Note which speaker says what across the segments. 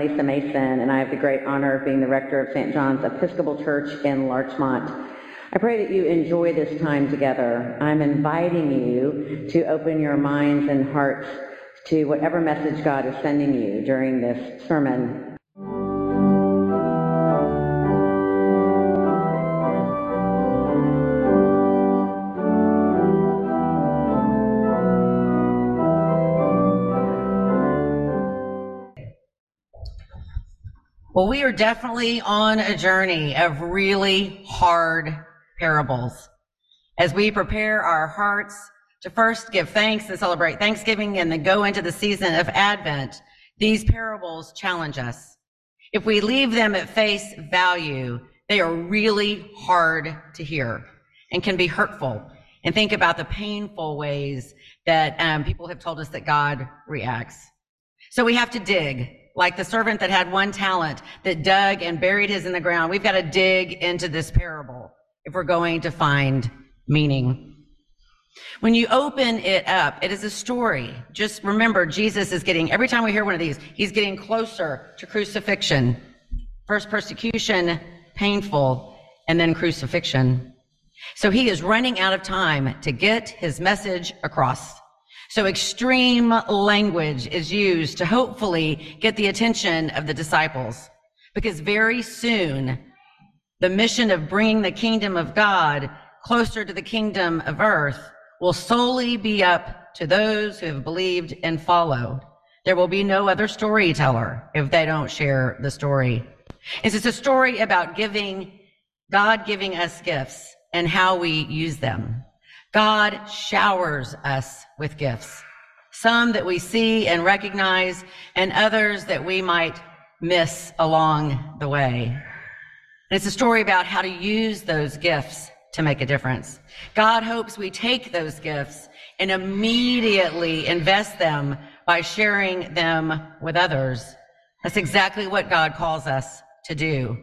Speaker 1: Lisa Mason, and I have the great honor of being the rector of St. John's Episcopal Church in Larchmont. I pray that you enjoy this time together. I'm inviting you to open your minds and hearts to whatever message God is sending you during this sermon.
Speaker 2: Well, we are definitely on a journey of really hard parables as we prepare our hearts to first give thanks and celebrate Thanksgiving and then go into the season of Advent. These parables challenge us. If we leave them at face value, they are really hard to hear and can be hurtful. And think about the painful ways that um, people have told us that God reacts. So we have to dig like the servant that had one talent that dug and buried his in the ground. We've got to dig into this parable if we're going to find meaning. When you open it up, it is a story. Just remember, Jesus is getting, every time we hear one of these, he's getting closer to crucifixion. First persecution, painful, and then crucifixion. So he is running out of time to get his message across. So extreme language is used to hopefully get the attention of the disciples because very soon the mission of bringing the kingdom of God closer to the kingdom of earth will solely be up to those who have believed and followed. There will be no other storyteller if they don't share the story. It's just a story about giving, God giving us gifts and how we use them. God showers us with gifts, some that we see and recognize, and others that we might miss along the way. And it's a story about how to use those gifts to make a difference. God hopes we take those gifts and immediately invest them by sharing them with others. That's exactly what God calls us to do.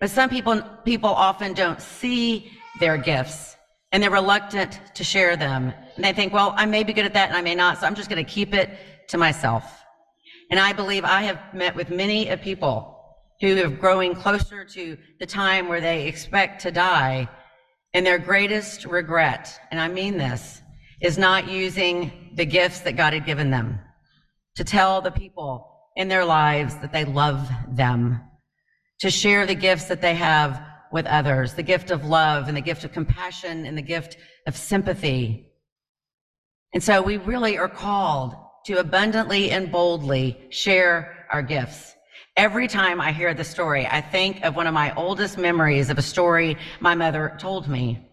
Speaker 2: But some people, people often don't see their gifts and they're reluctant to share them. And they think, well, I may be good at that and I may not, so I'm just going to keep it to myself. And I believe I have met with many of people who are growing closer to the time where they expect to die. And their greatest regret, and I mean this, is not using the gifts that God had given them to tell the people in their lives that they love them, to share the gifts that they have with others, the gift of love and the gift of compassion and the gift of sympathy. And so we really are called to abundantly and boldly share our gifts. Every time I hear the story, I think of one of my oldest memories of a story my mother told me.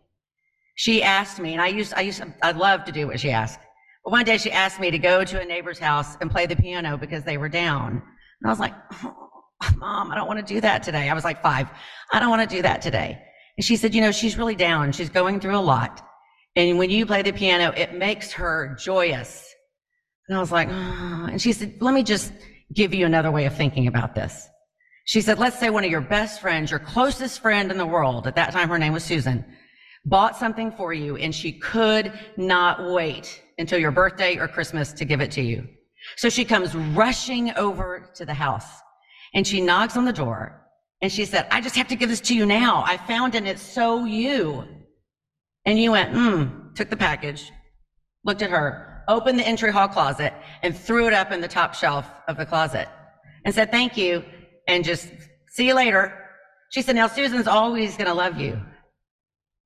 Speaker 2: She asked me, and I used, I used, I love to do what she asked. But one day she asked me to go to a neighbor's house and play the piano because they were down. And I was like, oh, Oh, mom, I don't want to do that today. I was like five. I don't want to do that today. And she said, you know, she's really down. She's going through a lot. And when you play the piano, it makes her joyous. And I was like, oh. and she said, let me just give you another way of thinking about this. She said, let's say one of your best friends, your closest friend in the world, at that time her name was Susan, bought something for you and she could not wait until your birthday or Christmas to give it to you. So she comes rushing over to the house and she knocks on the door and she said, I just have to give this to you now. I found it and it's so you. And you went, hmm, took the package, looked at her, opened the entry hall closet and threw it up in the top shelf of the closet and said, thank you. And just see you later. She said, now Susan's always going to love you,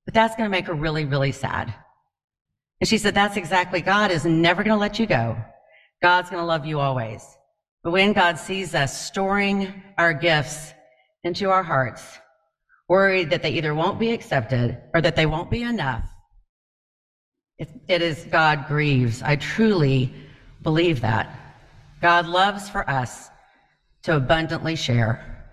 Speaker 2: but that's going to make her really, really sad. And she said, that's exactly God is never going to let you go. God's going to love you always. But when God sees us storing our gifts into our hearts, worried that they either won't be accepted or that they won't be enough, it, it is God grieves. I truly believe that. God loves for us to abundantly share.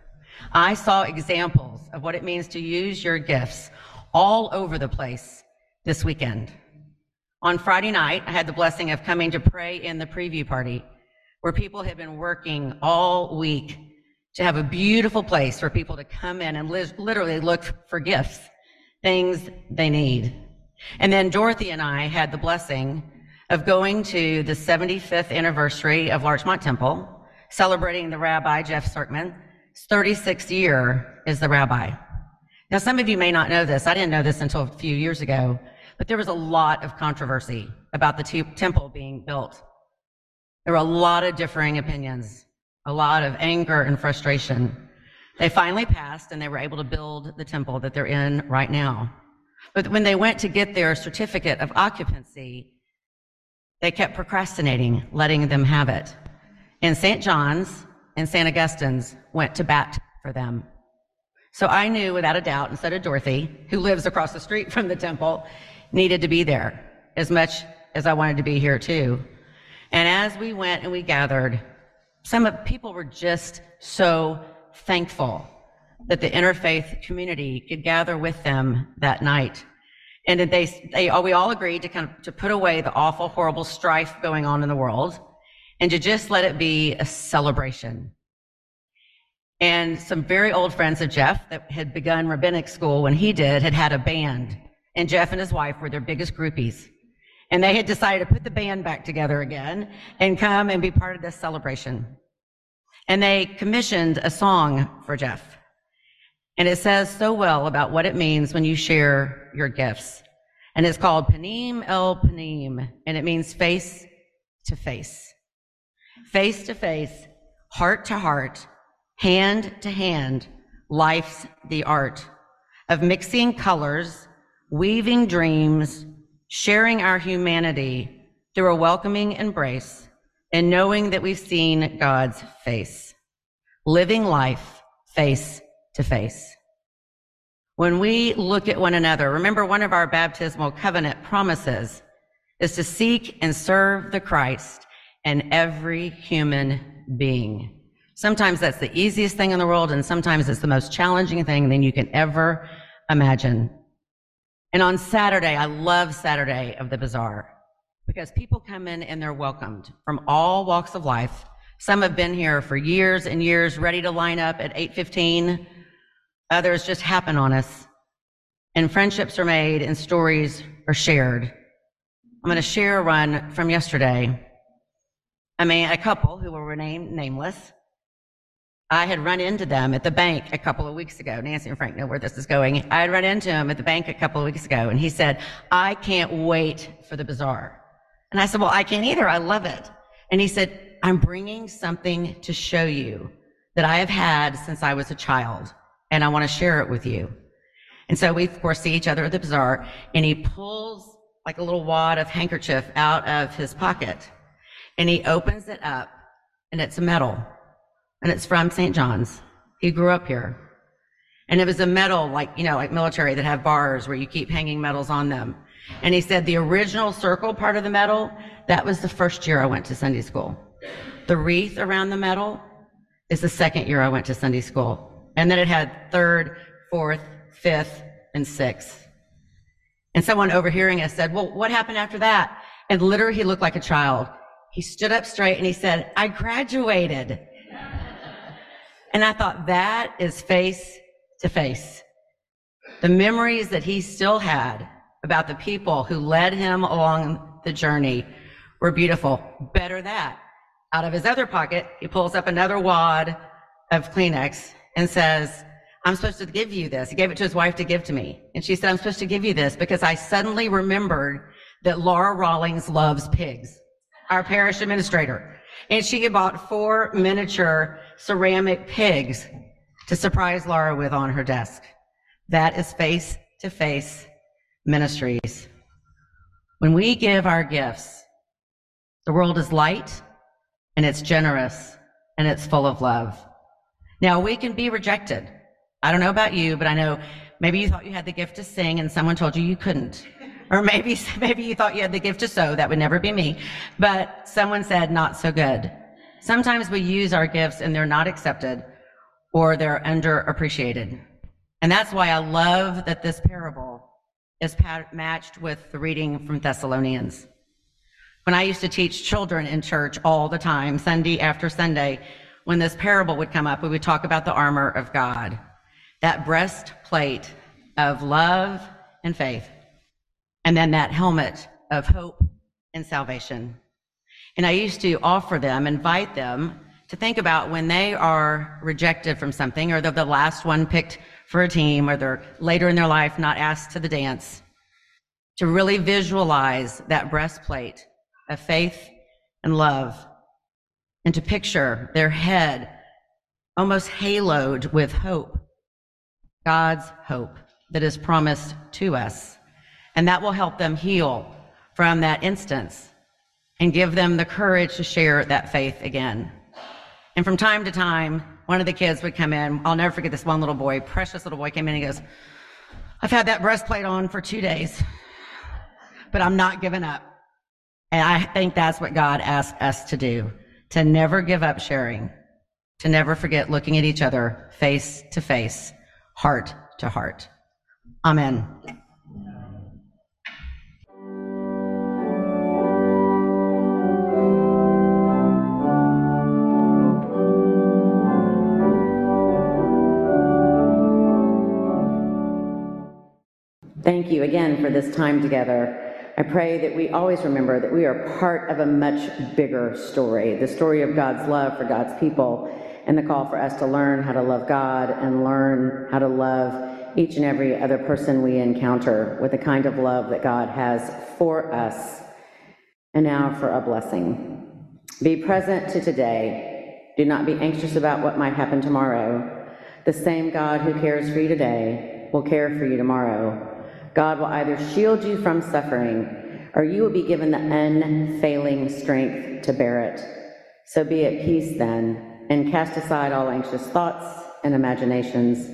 Speaker 2: I saw examples of what it means to use your gifts all over the place this weekend. On Friday night, I had the blessing of coming to pray in the preview party where people have been working all week to have a beautiful place for people to come in and li- literally look for gifts, things they need. And then Dorothy and I had the blessing of going to the 75th anniversary of Larchmont Temple celebrating the rabbi, Jeff Sirkman. His 36th year is the rabbi. Now, some of you may not know this. I didn't know this until a few years ago, but there was a lot of controversy about the te- temple being built. There were a lot of differing opinions, a lot of anger and frustration. They finally passed and they were able to build the temple that they're in right now. But when they went to get their certificate of occupancy, they kept procrastinating, letting them have it. And St. John's and St. Augustine's went to bat for them. So I knew without a doubt, instead of Dorothy, who lives across the street from the temple, needed to be there as much as I wanted to be here too. And as we went and we gathered, some of people were just so thankful that the interfaith community could gather with them that night. And they, they, we all agreed to kind of to put away the awful, horrible strife going on in the world and to just let it be a celebration. And some very old friends of Jeff that had begun rabbinic school when he did had had a band. And Jeff and his wife were their biggest groupies. And they had decided to put the band back together again and come and be part of this celebration. And they commissioned a song for Jeff. And it says so well about what it means when you share your gifts. And it's called Panim El Panim, and it means face to face. Face to face, heart to heart, hand to hand, life's the art of mixing colors, weaving dreams, sharing our humanity through a welcoming embrace, and knowing that we've seen God's face, living life face to face. When we look at one another, remember one of our baptismal covenant promises is to seek and serve the Christ in every human being. Sometimes that's the easiest thing in the world, and sometimes it's the most challenging thing than you can ever imagine. And on Saturday, I love Saturday of the Bazaar because people come in and they're welcomed from all walks of life. Some have been here for years and years, ready to line up at 8:15. Others just happen on us. And friendships are made and stories are shared. I'm going to share a run from yesterday. I mean, a couple who were named nameless. I had run into them at the bank a couple of weeks ago. Nancy and Frank know where this is going. I had run into him at the bank a couple of weeks ago, and he said, I can't wait for the bazaar. And I said, Well, I can't either. I love it. And he said, I'm bringing something to show you that I have had since I was a child and I want to share it with you. And so we, of course, see each other at the bazaar, and he pulls like a little wad of handkerchief out of his pocket, and he opens it up, and it's a medal, and it's from St. John's. He grew up here. And it was a medal, like, you know, like military that have bars where you keep hanging medals on them. And he said the original circle part of the medal, that was the first year I went to Sunday school. The wreath around the medal is the second year I went to Sunday school. And then it had third, fourth, fifth, and sixth. And someone overhearing us said, Well, what happened after that? And literally, he looked like a child. He stood up straight and he said, I graduated. And I thought, that is face to face. The memories that he still had about the people who led him along the journey were beautiful. Better that. Out of his other pocket, he pulls up another wad of Kleenex and says, I'm supposed to give you this. He gave it to his wife to give to me. And she said, I'm supposed to give you this because I suddenly remembered that Laura Rawlings loves pigs, our parish administrator. And she had bought four miniature ceramic pigs to surprise Laura with on her desk. That is face to face ministries. When we give our gifts, the world is light and it's generous and it's full of love. Now, we can be rejected. I don't know about you, but I know maybe you thought you had the gift to sing and someone told you you couldn't. Or maybe, maybe you thought you had the gift to sew. That would never be me. But someone said, not so good. Sometimes we use our gifts and they're not accepted or they're underappreciated. And that's why I love that this parable is matched with the reading from Thessalonians. When I used to teach children in church all the time, Sunday after Sunday, when this parable would come up, we would talk about the armor of God, that breastplate of love and faith, and then that helmet of hope and salvation. And I used to offer them, invite them to think about when they are rejected from something or they're the last one picked for a team or they're later in their life not asked to the dance, to really visualize that breastplate of faith and love and to picture their head almost haloed with hope, God's hope that is promised to us. And that will help them heal from that instance and give them the courage to share that faith again. And from time to time, one of the kids would come in. I'll never forget this one little boy, precious little boy, came in and he goes, I've had that breastplate on for two days, but I'm not giving up. And I think that's what God asked us to do to never give up sharing, to never forget looking at each other face to face, heart to heart. Amen.
Speaker 1: Thank you again for this time together. I pray that we always remember that we are part of a much bigger story, the story of God's love for God's people, and the call for us to learn how to love God and learn how to love each and every other person we encounter with the kind of love that God has for us. And now for a blessing. Be present to today. Do not be anxious about what might happen tomorrow. The same God who cares for you today will care for you tomorrow. God will either shield you from suffering or you will be given the unfailing strength to bear it. So be at peace then and cast aside all anxious thoughts and imaginations.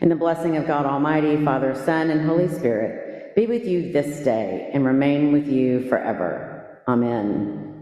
Speaker 1: And the blessing of God Almighty, Father, Son, and Holy Spirit be with you this day and remain with you forever. Amen.